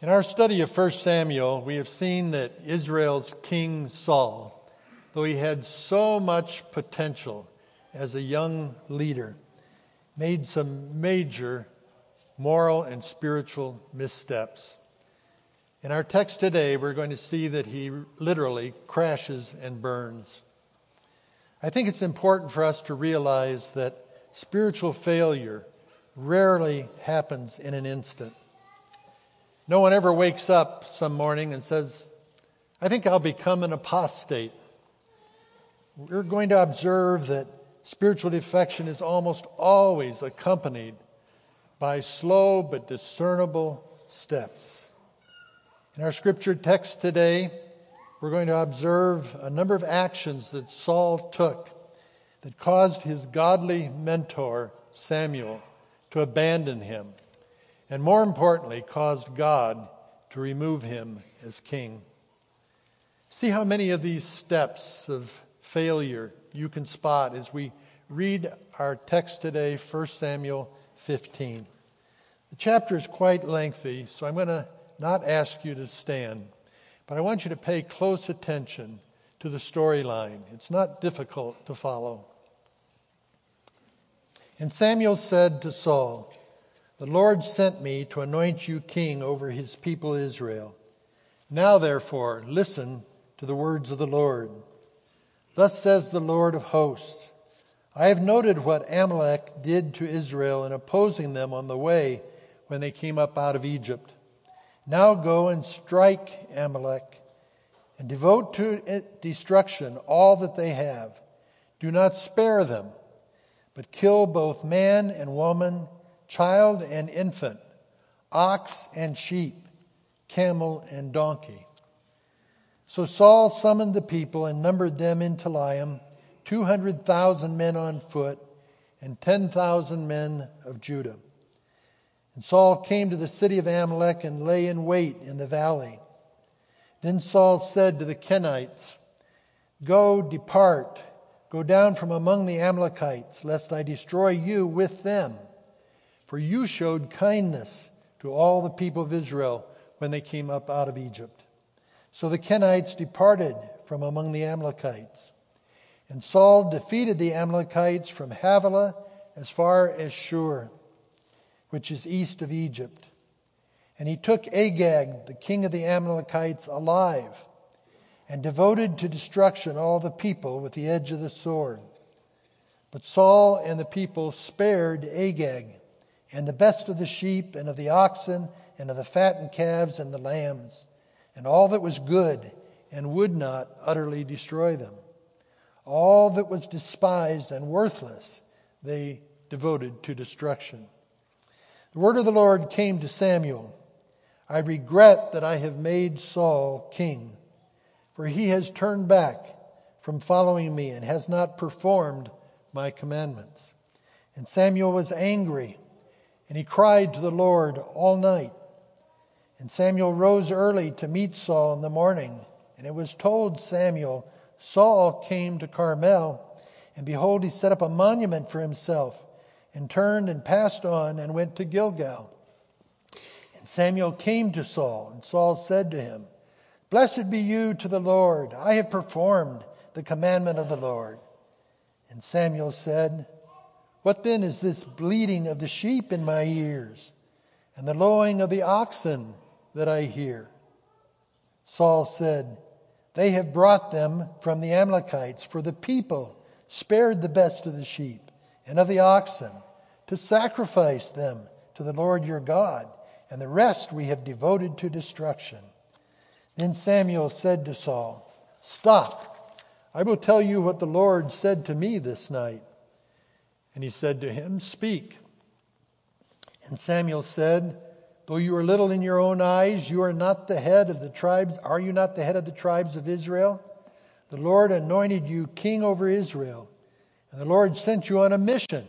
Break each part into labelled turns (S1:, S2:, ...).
S1: In our study of 1 Samuel, we have seen that Israel's king Saul, though he had so much potential as a young leader, made some major moral and spiritual missteps. In our text today, we're going to see that he literally crashes and burns. I think it's important for us to realize that spiritual failure rarely happens in an instant. No one ever wakes up some morning and says, I think I'll become an apostate. We're going to observe that spiritual defection is almost always accompanied by slow but discernible steps. In our scripture text today, we're going to observe a number of actions that Saul took that caused his godly mentor, Samuel, to abandon him and more importantly, caused God to remove him as king. See how many of these steps of failure you can spot as we read our text today, 1 Samuel 15. The chapter is quite lengthy, so I'm going to not ask you to stand, but I want you to pay close attention to the storyline. It's not difficult to follow. And Samuel said to Saul, the Lord sent me to anoint you king over his people Israel. Now, therefore, listen to the words of the Lord. Thus says the Lord of hosts I have noted what Amalek did to Israel in opposing them on the way when they came up out of Egypt. Now go and strike Amalek and devote to destruction all that they have. Do not spare them, but kill both man and woman child and infant, ox and sheep, camel and donkey. So Saul summoned the people and numbered them in Telaim, 200,000 men on foot and 10,000 men of Judah. And Saul came to the city of Amalek and lay in wait in the valley. Then Saul said to the Kenites, Go, depart, go down from among the Amalekites, lest I destroy you with them. For you showed kindness to all the people of Israel when they came up out of Egypt. So the Kenites departed from among the Amalekites. And Saul defeated the Amalekites from Havilah as far as Shur, which is east of Egypt. And he took Agag, the king of the Amalekites, alive, and devoted to destruction all the people with the edge of the sword. But Saul and the people spared Agag and the best of the sheep and of the oxen and of the fattened calves and the lambs, and all that was good, and would not utterly destroy them. All that was despised and worthless they devoted to destruction. The word of the Lord came to Samuel I regret that I have made Saul king, for he has turned back from following me and has not performed my commandments. And Samuel was angry and he cried to the Lord all night. And Samuel rose early to meet Saul in the morning. And it was told Samuel, Saul came to Carmel, and behold, he set up a monument for himself, and turned and passed on and went to Gilgal. And Samuel came to Saul, and Saul said to him, Blessed be you to the Lord. I have performed the commandment of the Lord. And Samuel said, what then is this bleating of the sheep in my ears and the lowing of the oxen that I hear? Saul said, They have brought them from the Amalekites, for the people spared the best of the sheep and of the oxen to sacrifice them to the Lord your God, and the rest we have devoted to destruction. Then Samuel said to Saul, Stop. I will tell you what the Lord said to me this night. And he said to him, Speak. And Samuel said, Though you are little in your own eyes, you are not the head of the tribes. Are you not the head of the tribes of Israel? The Lord anointed you king over Israel. And the Lord sent you on a mission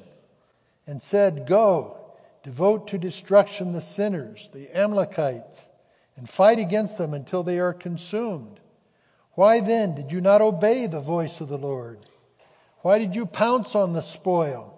S1: and said, Go, devote to destruction the sinners, the Amalekites, and fight against them until they are consumed. Why then did you not obey the voice of the Lord? Why did you pounce on the spoil?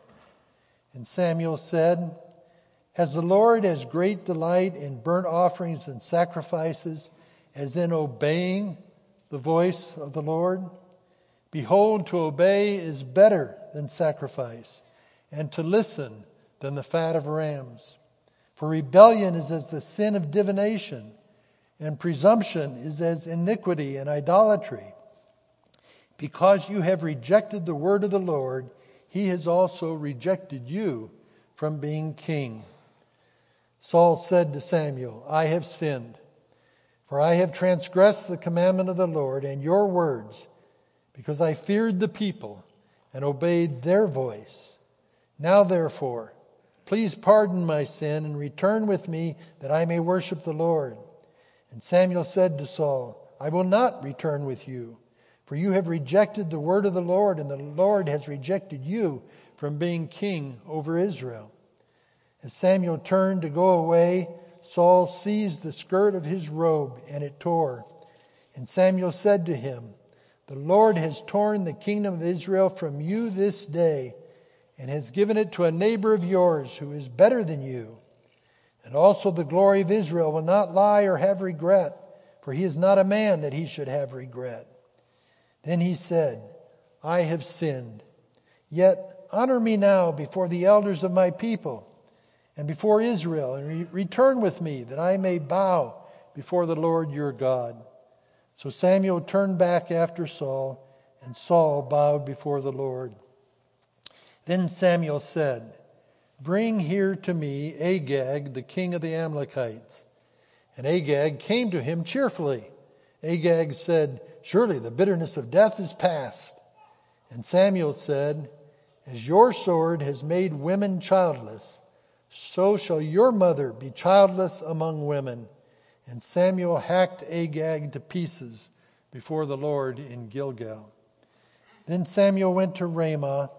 S1: And Samuel said, Has the Lord as great delight in burnt offerings and sacrifices as in obeying the voice of the Lord? Behold, to obey is better than sacrifice, and to listen than the fat of rams. For rebellion is as the sin of divination, and presumption is as iniquity and idolatry. Because you have rejected the word of the Lord, he has also rejected you from being king. Saul said to Samuel, I have sinned, for I have transgressed the commandment of the Lord and your words, because I feared the people and obeyed their voice. Now, therefore, please pardon my sin and return with me that I may worship the Lord. And Samuel said to Saul, I will not return with you. For you have rejected the word of the Lord, and the Lord has rejected you from being king over Israel. As Samuel turned to go away, Saul seized the skirt of his robe, and it tore. And Samuel said to him, The Lord has torn the kingdom of Israel from you this day, and has given it to a neighbor of yours who is better than you. And also the glory of Israel will not lie or have regret, for he is not a man that he should have regret. Then he said, I have sinned. Yet honor me now before the elders of my people and before Israel, and re- return with me that I may bow before the Lord your God. So Samuel turned back after Saul, and Saul bowed before the Lord. Then Samuel said, Bring here to me Agag, the king of the Amalekites. And Agag came to him cheerfully. Agag said, Surely the bitterness of death is past. And Samuel said, As your sword has made women childless, so shall your mother be childless among women. And Samuel hacked Agag to pieces before the Lord in Gilgal. Then Samuel went to Ramah,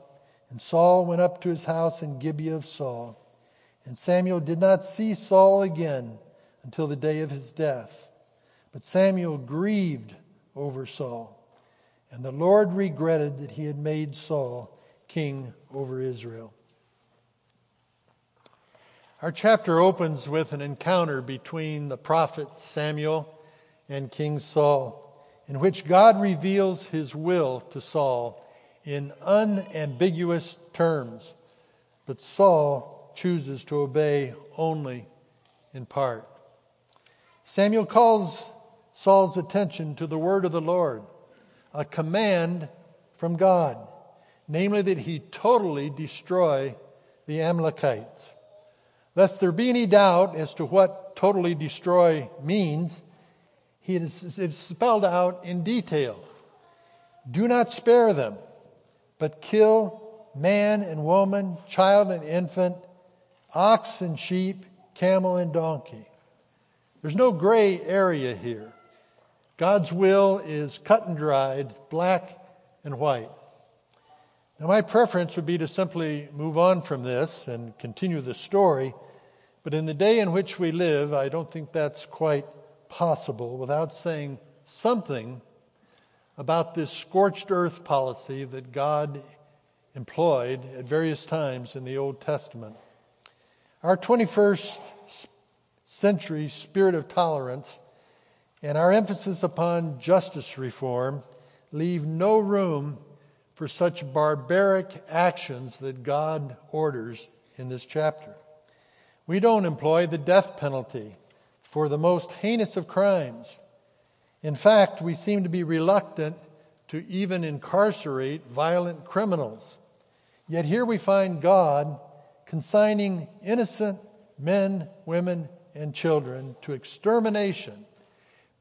S1: and Saul went up to his house in Gibeah of Saul. And Samuel did not see Saul again until the day of his death. But Samuel grieved over Saul. And the Lord regretted that he had made Saul king over Israel. Our chapter opens with an encounter between the prophet Samuel and King Saul, in which God reveals his will to Saul in unambiguous terms. But Saul chooses to obey only in part. Samuel calls Saul's attention to the word of the Lord, a command from God, namely that he totally destroy the Amalekites. Lest there be any doubt as to what totally destroy means, he is, it's spelled out in detail. Do not spare them, but kill man and woman, child and infant, ox and sheep, camel and donkey. There's no gray area here. God's will is cut and dried, black and white. Now, my preference would be to simply move on from this and continue the story, but in the day in which we live, I don't think that's quite possible without saying something about this scorched earth policy that God employed at various times in the Old Testament. Our 21st century spirit of tolerance and our emphasis upon justice reform leave no room for such barbaric actions that God orders in this chapter. We don't employ the death penalty for the most heinous of crimes. In fact, we seem to be reluctant to even incarcerate violent criminals. Yet here we find God consigning innocent men, women, and children to extermination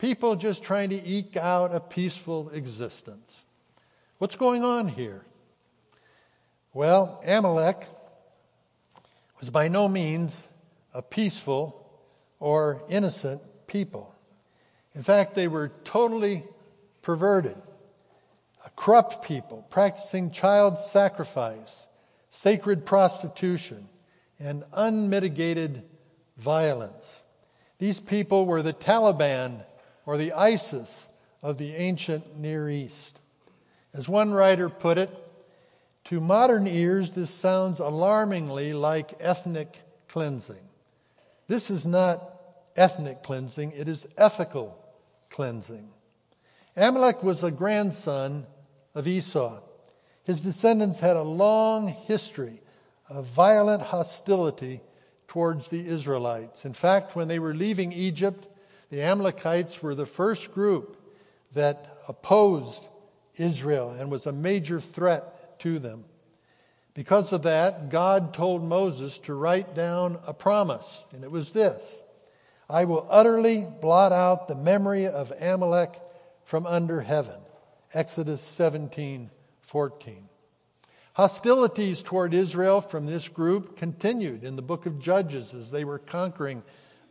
S1: People just trying to eke out a peaceful existence. What's going on here? Well, Amalek was by no means a peaceful or innocent people. In fact, they were totally perverted, a corrupt people practicing child sacrifice, sacred prostitution, and unmitigated violence. These people were the Taliban or the ISIS of the ancient Near East. As one writer put it, to modern ears, this sounds alarmingly like ethnic cleansing. This is not ethnic cleansing, it is ethical cleansing. Amalek was a grandson of Esau. His descendants had a long history of violent hostility towards the Israelites. In fact, when they were leaving Egypt, the Amalekites were the first group that opposed Israel and was a major threat to them. Because of that, God told Moses to write down a promise, and it was this I will utterly blot out the memory of Amalek from under heaven. Exodus 17 14. Hostilities toward Israel from this group continued in the book of Judges as they were conquering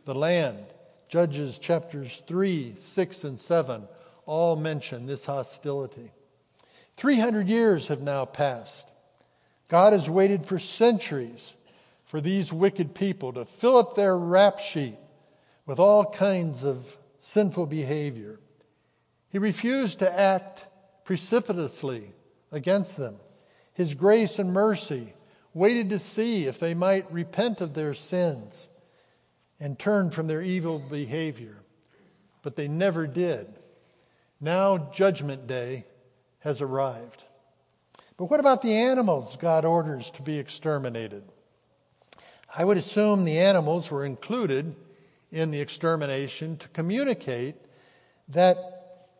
S1: the land. Judges chapters 3, 6, and 7 all mention this hostility. 300 years have now passed. God has waited for centuries for these wicked people to fill up their rap sheet with all kinds of sinful behavior. He refused to act precipitously against them. His grace and mercy waited to see if they might repent of their sins and turn from their evil behavior. But they never did. Now, Judgment Day has arrived. But what about the animals God orders to be exterminated? I would assume the animals were included in the extermination to communicate that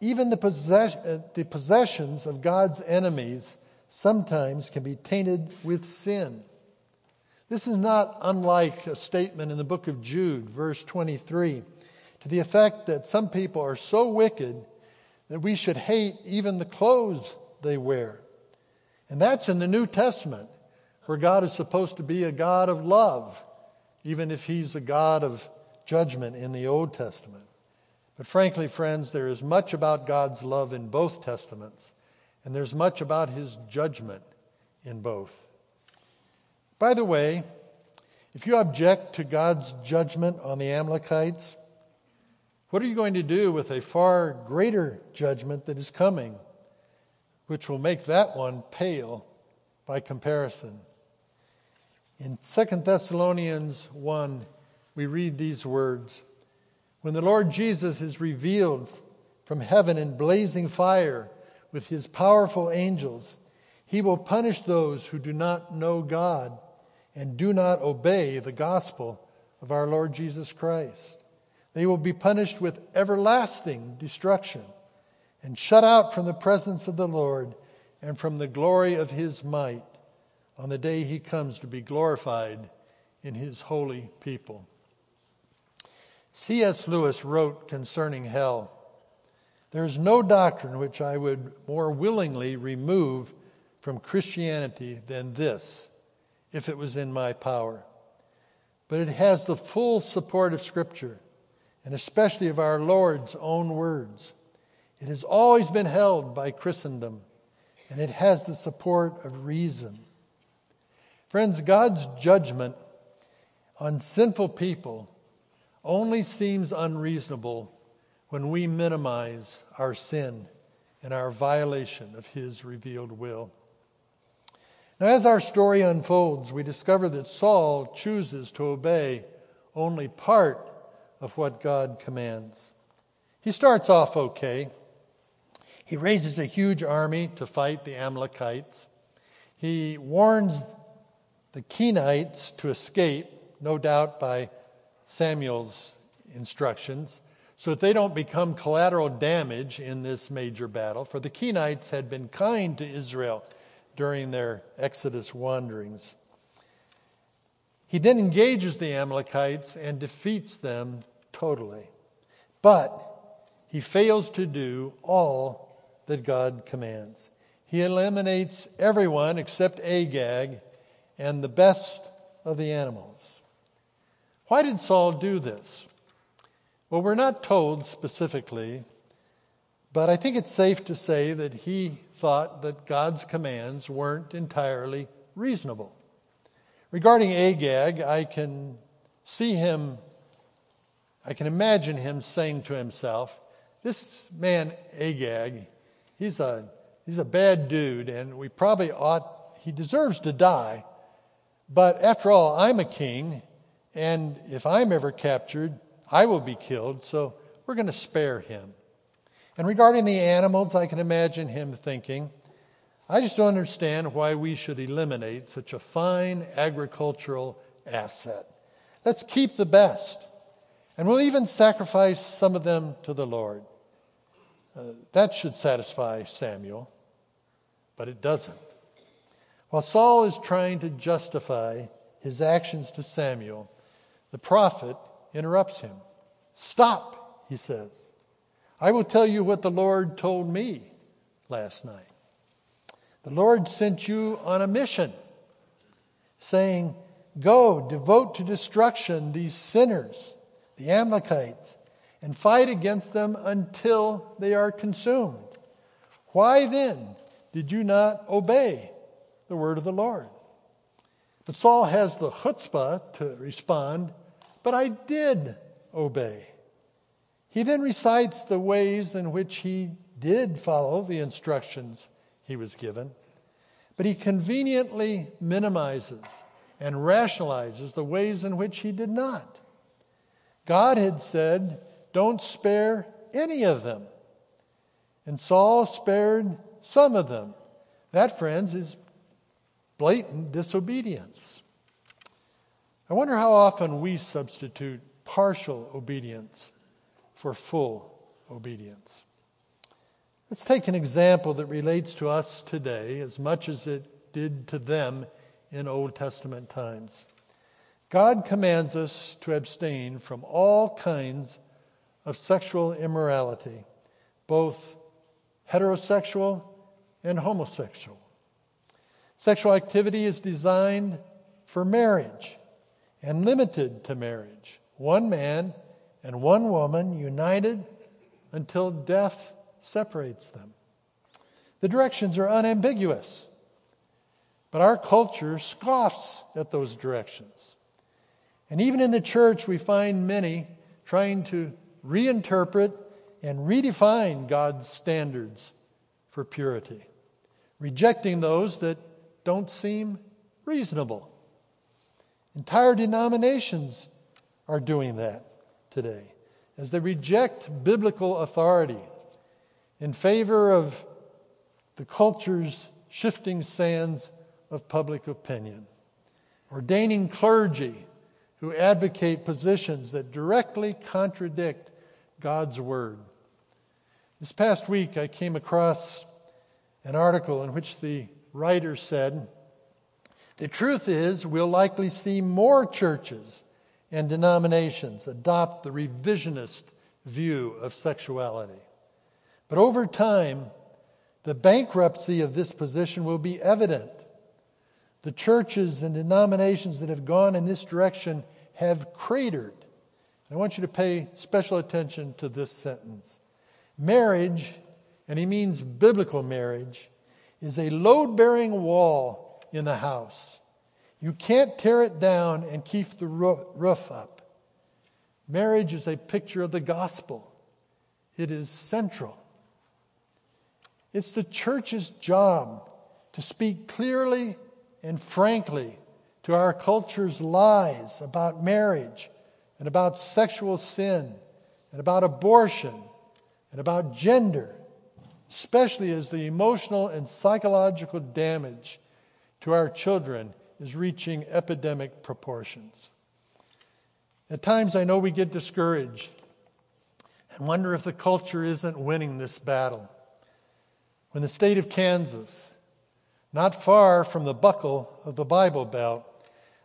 S1: even the, possess- uh, the possessions of God's enemies sometimes can be tainted with sin. This is not unlike a statement in the book of Jude, verse 23, to the effect that some people are so wicked that we should hate even the clothes they wear. And that's in the New Testament, where God is supposed to be a God of love, even if He's a God of judgment in the Old Testament. But frankly, friends, there is much about God's love in both Testaments, and there's much about His judgment in both. By the way, if you object to God's judgment on the Amalekites, what are you going to do with a far greater judgment that is coming? which will make that one pale by comparison. In 2 Thessalonians 1, we read these words When the Lord Jesus is revealed from heaven in blazing fire with his powerful angels, he will punish those who do not know God and do not obey the gospel of our Lord Jesus Christ. They will be punished with everlasting destruction and shut out from the presence of the Lord and from the glory of his might on the day he comes to be glorified in his holy people. C.S. Lewis wrote concerning hell There is no doctrine which I would more willingly remove from Christianity than this, if it was in my power. But it has the full support of Scripture, and especially of our Lord's own words. It has always been held by Christendom, and it has the support of reason. Friends, God's judgment on sinful people only seems unreasonable when we minimize our sin and our violation of His revealed will. Now, as our story unfolds, we discover that Saul chooses to obey only part of what God commands. He starts off okay. He raises a huge army to fight the Amalekites. He warns the Kenites to escape, no doubt by Samuel's instructions, so that they don't become collateral damage in this major battle. For the Kenites had been kind to Israel during their Exodus wanderings. He then engages the Amalekites and defeats them totally. But he fails to do all that God commands. He eliminates everyone except Agag and the best of the animals. Why did Saul do this? Well, we're not told specifically, but I think it's safe to say that he thought that God's commands weren't entirely reasonable. Regarding Agag, I can see him, I can imagine him saying to himself, This man, Agag, he's a, he's a bad dude, and we probably ought, he deserves to die. But after all, I'm a king, and if I'm ever captured, I will be killed, so we're going to spare him. And regarding the animals, I can imagine him thinking, I just don't understand why we should eliminate such a fine agricultural asset. Let's keep the best. And we'll even sacrifice some of them to the Lord. Uh, that should satisfy Samuel, but it doesn't. While Saul is trying to justify his actions to Samuel, the prophet interrupts him. Stop, he says. I will tell you what the Lord told me last night. The Lord sent you on a mission, saying, Go, devote to destruction these sinners, the Amalekites, and fight against them until they are consumed. Why then did you not obey the word of the Lord? But Saul has the chutzpah to respond, But I did obey. He then recites the ways in which he did follow the instructions he was given, but he conveniently minimizes and rationalizes the ways in which he did not. God had said, Don't spare any of them. And Saul spared some of them. That, friends, is blatant disobedience. I wonder how often we substitute partial obedience for full obedience. Let's take an example that relates to us today as much as it did to them in Old Testament times. God commands us to abstain from all kinds of sexual immorality, both heterosexual and homosexual. Sexual activity is designed for marriage and limited to marriage. One man and one woman united until death separates them. The directions are unambiguous, but our culture scoffs at those directions. And even in the church, we find many trying to reinterpret and redefine God's standards for purity, rejecting those that don't seem reasonable. Entire denominations are doing that today as they reject biblical authority in favor of the culture's shifting sands of public opinion, ordaining clergy who advocate positions that directly contradict God's Word. This past week, I came across an article in which the writer said, The truth is, we'll likely see more churches and denominations adopt the revisionist view of sexuality. But over time, the bankruptcy of this position will be evident. The churches and denominations that have gone in this direction have cratered. I want you to pay special attention to this sentence. Marriage, and he means biblical marriage, is a load bearing wall in the house. You can't tear it down and keep the roof up. Marriage is a picture of the gospel, it is central. It's the church's job to speak clearly and frankly to our culture's lies about marriage and about sexual sin and about abortion and about gender especially as the emotional and psychological damage to our children is reaching epidemic proportions. At times, I know we get discouraged and wonder if the culture isn't winning this battle. When the state of Kansas, not far from the buckle of the Bible Belt,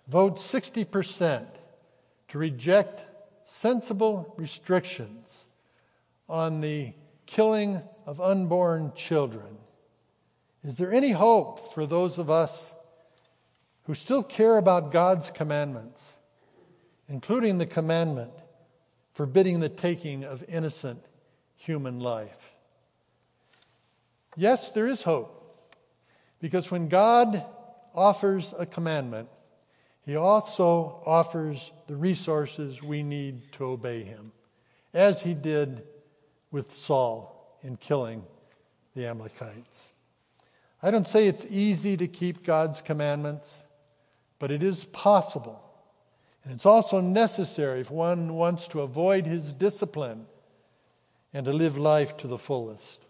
S1: votes 60% to reject sensible restrictions on the killing of unborn children. Is there any hope for those of us who still care about God's commandments, including the commandment forbidding the taking of innocent human life. Yes, there is hope. Because when God offers a commandment, He also offers the resources we need to obey Him, as He did with Saul in killing the Amalekites. I don't say it's easy to keep God's commandments, but it is possible. And it's also necessary if one wants to avoid his discipline and to live life to the fullest.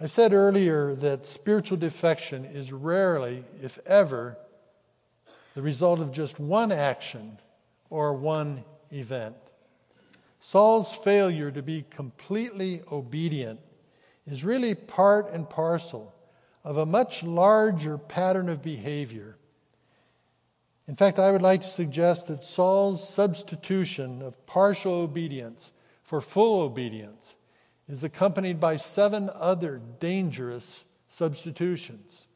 S1: I said earlier that spiritual defection is rarely, if ever, the result of just one action or one event. Saul's failure to be completely obedient is really part and parcel of a much larger pattern of behavior. In fact, I would like to suggest that Saul's substitution of partial obedience for full obedience is accompanied by seven other dangerous substitutions.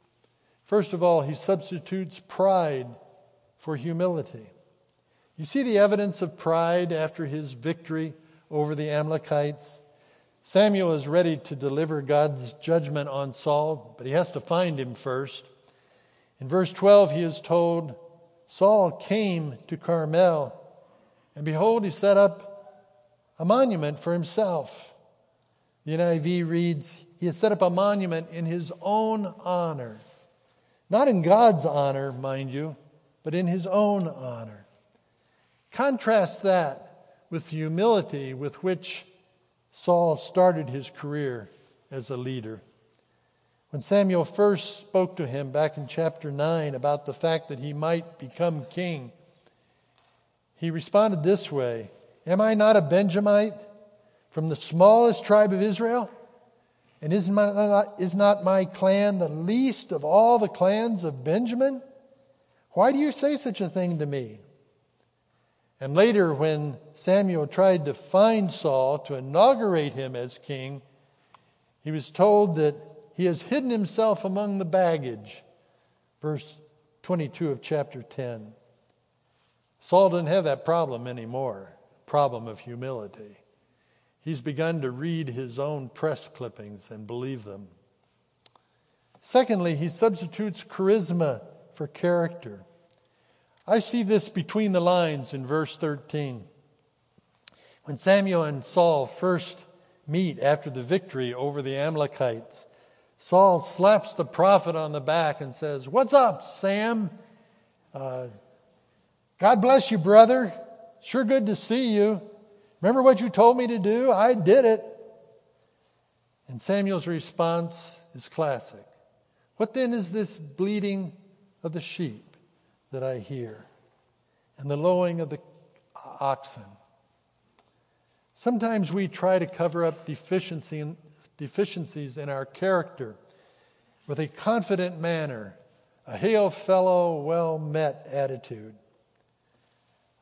S1: First of all, he substitutes pride for humility. You see the evidence of pride after his victory over the Amalekites. Samuel is ready to deliver God's judgment on Saul, but he has to find him first. In verse 12, he is told, Saul came to Carmel, and behold, he set up a monument for himself. The NIV reads, He has set up a monument in his own honor. Not in God's honor, mind you, but in his own honor. Contrast that with the humility with which Saul started his career as a leader. When Samuel first spoke to him back in chapter 9 about the fact that he might become king, he responded this way Am I not a Benjamite from the smallest tribe of Israel? And is, my, is not my clan the least of all the clans of Benjamin? Why do you say such a thing to me? And later, when Samuel tried to find Saul to inaugurate him as king, he was told that he has hidden himself among the baggage. Verse 22 of chapter 10. Saul doesn't have that problem anymore, problem of humility. He's begun to read his own press clippings and believe them. Secondly, he substitutes charisma for character. I see this between the lines in verse 13. When Samuel and Saul first meet after the victory over the Amalekites, Saul slaps the prophet on the back and says, What's up, Sam? Uh, God bless you, brother. Sure good to see you. Remember what you told me to do? I did it. And Samuel's response is classic. What then is this bleating of the sheep? that I hear, and the lowing of the oxen. Sometimes we try to cover up deficiency deficiencies in our character with a confident manner, a hail fellow, well met attitude.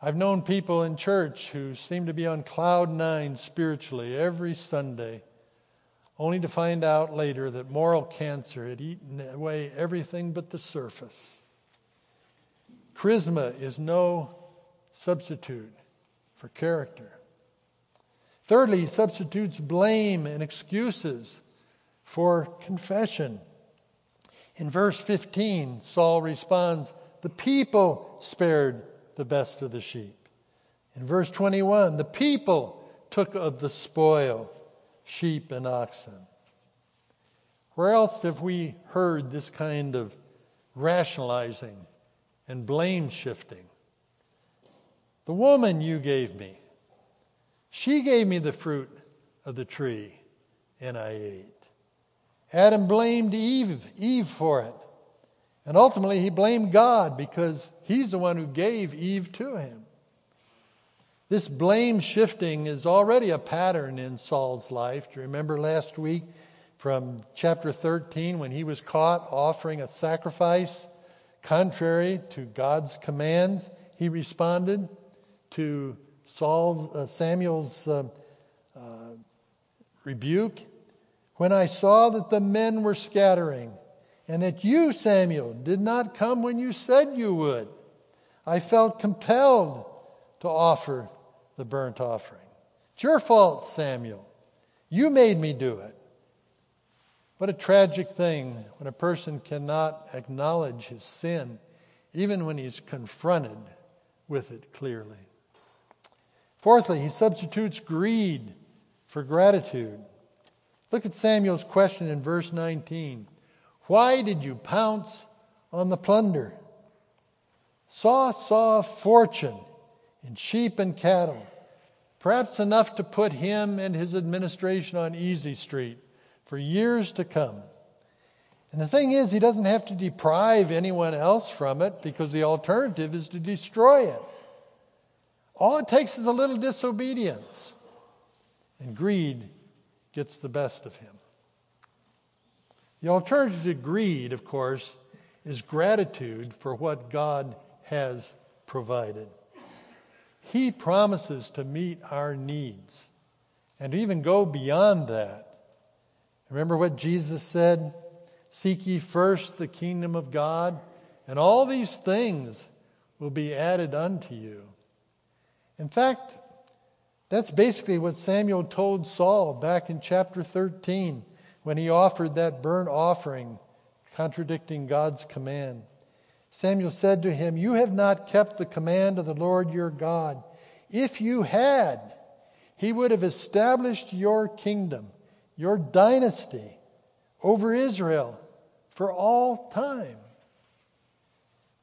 S1: I've known people in church who seem to be on cloud nine spiritually every Sunday, only to find out later that moral cancer had eaten away everything but the surface. Charisma is no substitute for character. Thirdly, he substitutes blame and excuses for confession. In verse 15, Saul responds, The people spared the best of the sheep. In verse 21, the people took of the spoil, sheep and oxen. Where else have we heard this kind of rationalizing and blame shifting. The woman you gave me, she gave me the fruit of the tree, and I ate. Adam blamed Eve, Eve for it. And ultimately, he blamed God because he's the one who gave Eve to him. This blame shifting is already a pattern in Saul's life. Do you remember last week from chapter 13 when he was caught offering a sacrifice Contrary to God's command, he responded to Saul's, uh, Samuel's uh, uh, rebuke. When I saw that the men were scattering, and that you, Samuel, did not come when you said you would, I felt compelled to offer the burnt offering. It's your fault, Samuel. You made me do it. What a tragic thing when a person cannot acknowledge his sin, even when he's confronted with it clearly. Fourthly, he substitutes greed for gratitude. Look at Samuel's question in verse 19. Why did you pounce on the plunder? Saul saw fortune in sheep and cattle, perhaps enough to put him and his administration on easy street for years to come. And the thing is, he doesn't have to deprive anyone else from it because the alternative is to destroy it. All it takes is a little disobedience, and greed gets the best of him. The alternative to greed, of course, is gratitude for what God has provided. He promises to meet our needs and to even go beyond that. Remember what Jesus said? Seek ye first the kingdom of God, and all these things will be added unto you. In fact, that's basically what Samuel told Saul back in chapter 13 when he offered that burnt offering, contradicting God's command. Samuel said to him, You have not kept the command of the Lord your God. If you had, he would have established your kingdom, your dynasty over Israel for all time.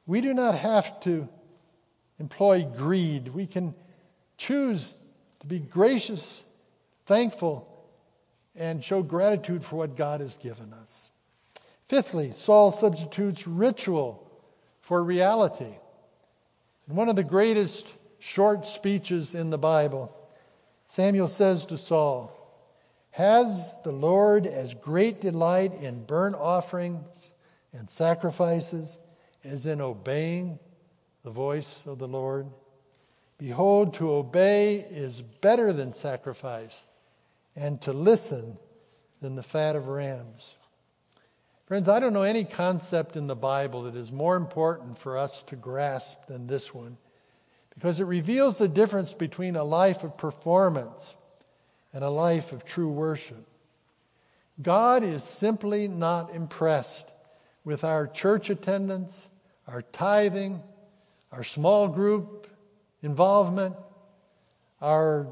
S1: We do not have to employ greed. We can choose to be gracious, thankful, and show gratitude for what God has given us. Fifthly, Saul substitutes ritual for reality. In one of the greatest short speeches in the Bible, Samuel says to Saul, Has the Lord as great delight in burnt offerings and sacrifices as in obeying the voice of the Lord? Behold, to obey is better than sacrifice, and to listen than the fat of rams. Friends, I don't know any concept in the Bible that is more important for us to grasp than this one, because it reveals the difference between a life of performance and a life of true worship. God is simply not impressed with our church attendance, our tithing, our small group involvement, our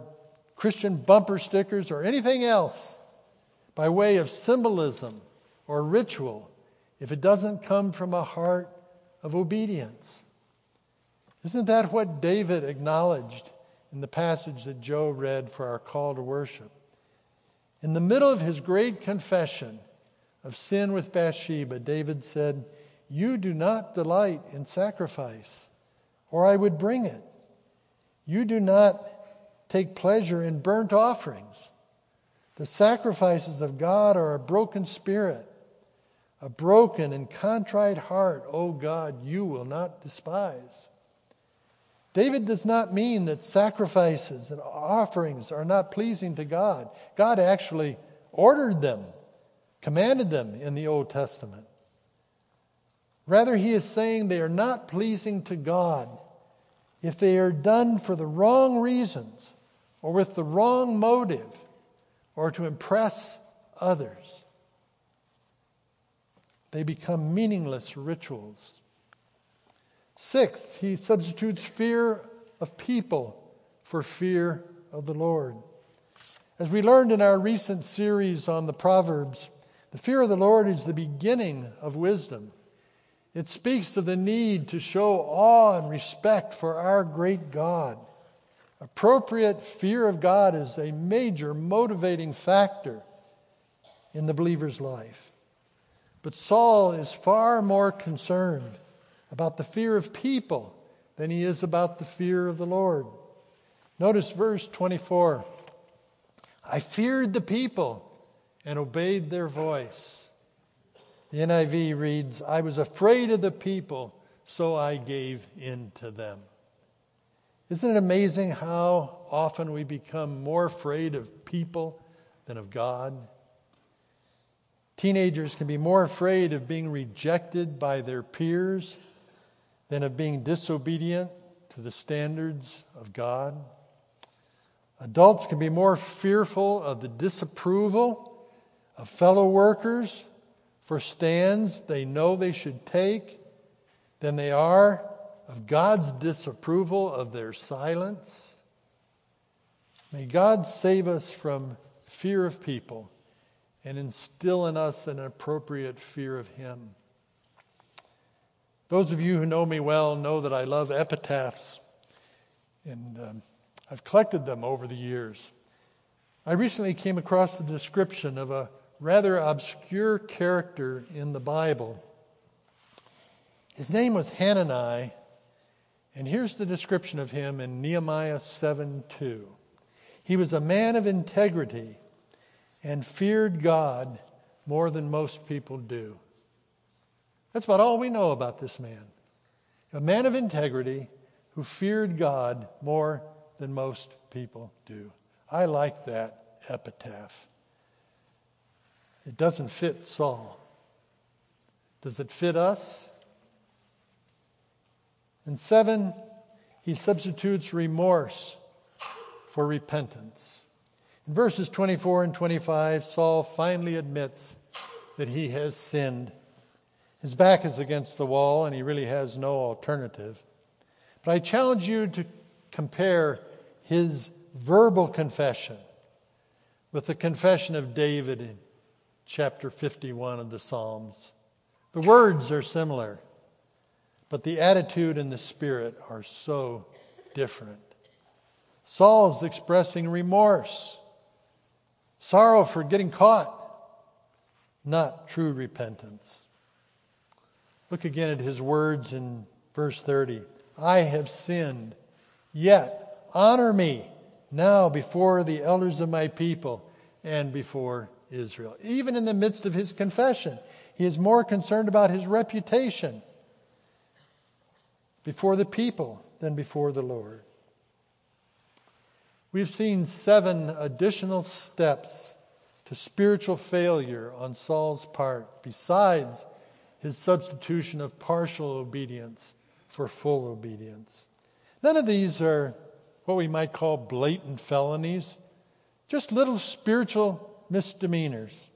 S1: Christian bumper stickers, or anything else by way of symbolism or ritual if it doesn't come from a heart of obedience. Isn't that what David acknowledged in the passage that Joe read for our call to worship? In the middle of his great confession of sin with Bathsheba, David said, You do not delight in sacrifice, or I would bring it. You do not take pleasure in burnt offerings. The sacrifices of God are a broken spirit, a broken and contrite heart, O God, you will not despise. David does not mean that sacrifices and offerings are not pleasing to God. God actually ordered them, commanded them in the Old Testament. Rather, he is saying they are not pleasing to God if they are done for the wrong reasons or with the wrong motive or to impress others. They become meaningless rituals. Sixth, he substitutes fear of people for fear of the Lord. As we learned in our recent series on the Proverbs, the fear of the Lord is the beginning of wisdom. It speaks of the need to show awe and respect for our great God. Appropriate fear of God is a major motivating factor in the believer's life. But Saul is far more concerned about the fear of people than he is about the fear of the Lord. Notice verse 24 I feared the people and obeyed their voice. The NIV reads, I was afraid of the people, so I gave in to them. Isn't it amazing how often we become more afraid of people than of God? Teenagers can be more afraid of being rejected by their peers than of being disobedient to the standards of God. Adults can be more fearful of the disapproval of fellow workers for stands they know they should take than they are of God's disapproval of their silence. May God save us from fear of people and instill in us an appropriate fear of Him. Those of you who know me well know that I love epitaphs, and um, I've collected them over the years. I recently came across the description of a rather obscure character in the Bible. His name was Hanani, and here's the description of him in Nehemiah 7:2. He was a man of integrity and feared God more than most people do. That's about all we know about this man. A man of integrity who feared God more than most people do. I like that epitaph. It doesn't fit Saul. Does it fit us? And seven, he substitutes remorse for repentance. In verses 24 and 25, Saul finally admits that he has sinned. His back is against the wall and he really has no alternative. But I challenge you to compare his verbal confession with the confession of David chapter 51 of the Psalms. The words are similar, but the attitude and the spirit are so different. Saul's expressing remorse, sorrow for getting caught, not true repentance. Look again at his words in verse 30. I have sinned, yet honor me now before the elders of my people and before Israel. Even in the midst of his confession, he is more concerned about his reputation before the people than before the Lord. We've seen seven additional steps to spiritual failure on Saul's part, besides his substitution of partial obedience for full obedience. None of these are what we might call blatant felonies, just little spiritual misdemeanors.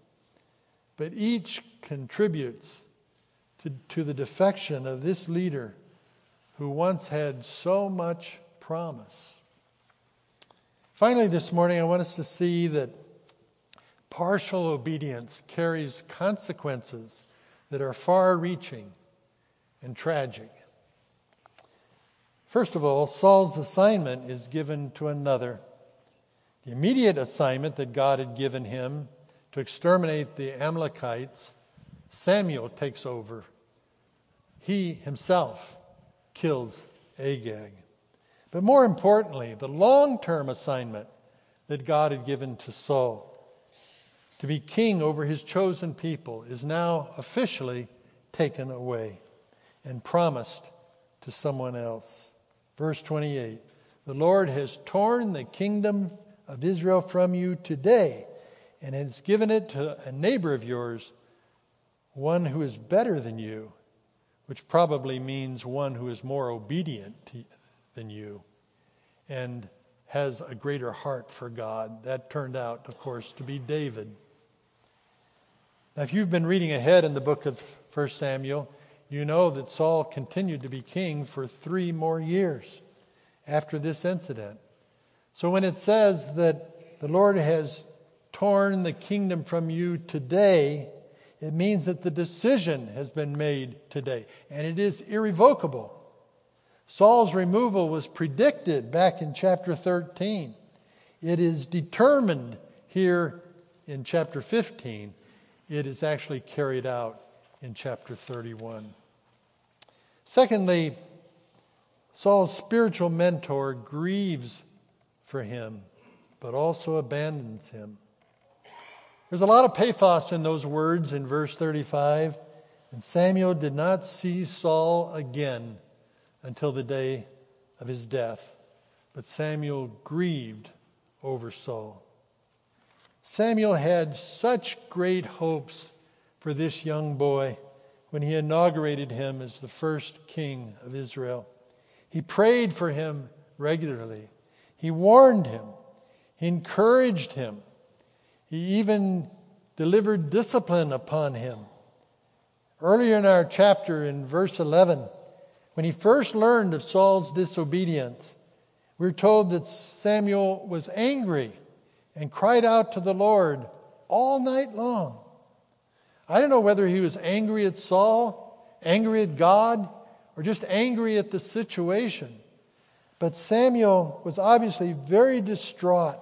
S1: But each contributes to, to the defection of this leader who once had so much promise. Finally, this morning, I want us to see that partial obedience carries consequences that are far reaching and tragic. First of all, Saul's assignment is given to another. The immediate assignment that God had given him to exterminate the Amalekites, Samuel takes over. He himself kills Agag. But more importantly, the long term assignment that God had given to Saul to be king over his chosen people is now officially taken away and promised to someone else. Verse 28 The Lord has torn the kingdom of Israel from you today and has given it to a neighbor of yours, one who is better than you, which probably means one who is more obedient to, than you and has a greater heart for God. That turned out, of course, to be David. Now, if you've been reading ahead in the book of 1 Samuel, you know that Saul continued to be king for three more years after this incident. So when it says that the Lord has torn the kingdom from you today, it means that the decision has been made today, and it is irrevocable. Saul's removal was predicted back in chapter 13. It is determined here in chapter 15. It is actually carried out in chapter 31. Secondly, Saul's spiritual mentor grieves for him, but also abandons him. There's a lot of pathos in those words in verse 35. And Samuel did not see Saul again until the day of his death. But Samuel grieved over Saul. Samuel had such great hopes for this young boy when he inaugurated him as the first king of Israel. He prayed for him regularly. He warned him. He encouraged him. He even delivered discipline upon him. Earlier in our chapter, in verse 11, when he first learned of Saul's disobedience, we're told that Samuel was angry and cried out to the Lord all night long. I don't know whether he was angry at Saul, angry at God, or just angry at the situation. But Samuel was obviously very distraught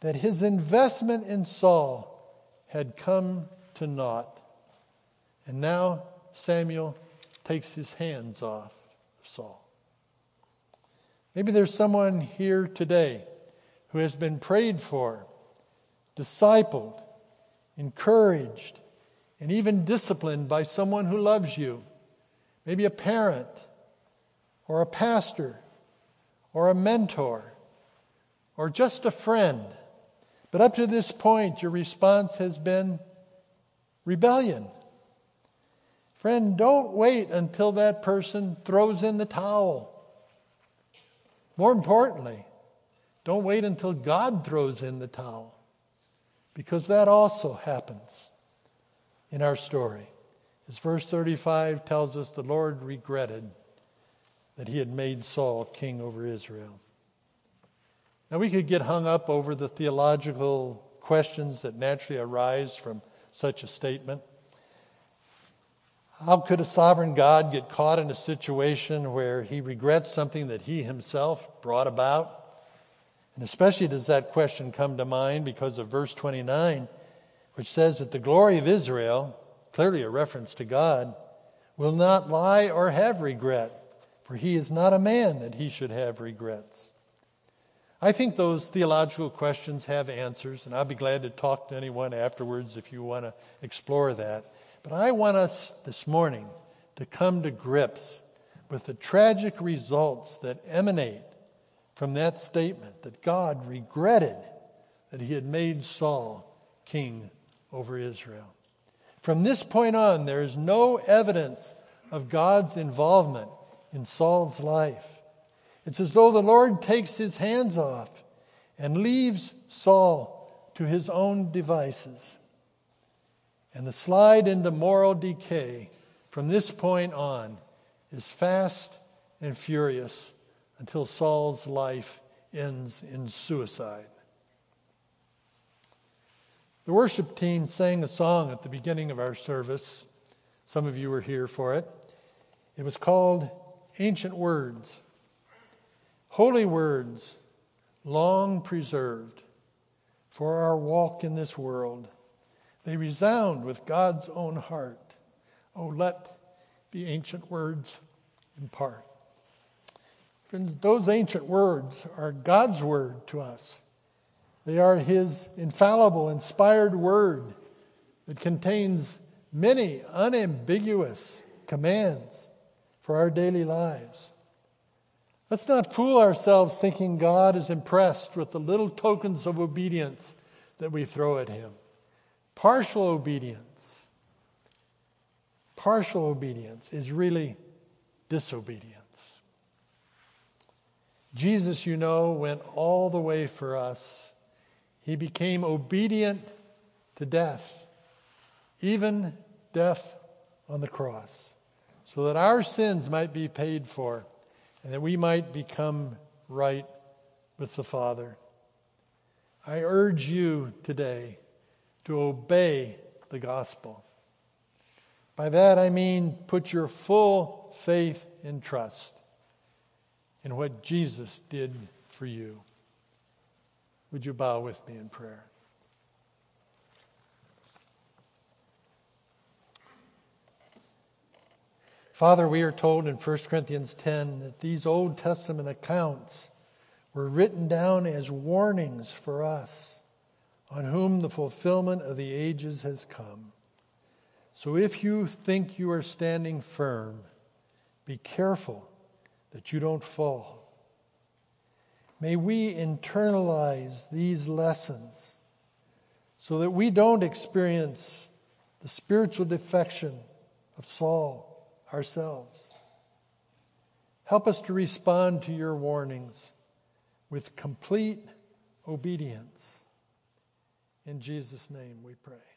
S1: that his investment in Saul had come to naught. And now Samuel takes his hands off of Saul. Maybe there's someone here today who has been prayed for, discipled, encouraged, and even disciplined by someone who loves you. Maybe a parent, or a pastor, or a mentor, or just a friend. But up to this point, your response has been rebellion. Friend, don't wait until that person throws in the towel. More importantly, don't wait until God throws in the towel, because that also happens in our story. As verse 35 tells us, the Lord regretted that he had made Saul king over Israel. Now, we could get hung up over the theological questions that naturally arise from such a statement. How could a sovereign God get caught in a situation where he regrets something that he himself brought about? And especially does that question come to mind because of verse 29, which says that the glory of Israel, clearly a reference to God, will not lie or have regret, for he is not a man that he should have regrets. I think those theological questions have answers, and I'll be glad to talk to anyone afterwards if you want to explore that. But I want us this morning to come to grips with the tragic results that emanate from that statement that God regretted that he had made Saul king over Israel. From this point on, there is no evidence of God's involvement in Saul's life. It's as though the Lord takes his hands off and leaves Saul to his own devices. And the slide into moral decay from this point on is fast and furious until Saul's life ends in suicide. The worship team sang a song at the beginning of our service. Some of you were here for it. It was called Ancient Words. Holy words, long preserved for our walk in this world. They resound with God's own heart. Oh, let the ancient words impart. Friends, those ancient words are God's word to us. They are His infallible, inspired word that contains many unambiguous commands for our daily lives. Let's not fool ourselves thinking God is impressed with the little tokens of obedience that we throw at Him. Partial obedience, partial obedience is really disobedience. Jesus, you know, went all the way for us. He became obedient to death, even death on the cross, so that our sins might be paid for and that we might become right with the Father. I urge you today to obey the gospel. By that I mean put your full faith and trust in what Jesus did for you. Would you bow with me in prayer? Father, we are told in 1 Corinthians 10 that these Old Testament accounts were written down as warnings for us on whom the fulfillment of the ages has come. So if you think you are standing firm, be careful that you don't fall. May we internalize these lessons so that we don't experience the spiritual defection of Saul ourselves. Help us to respond to your warnings with complete obedience. In Jesus' name we pray.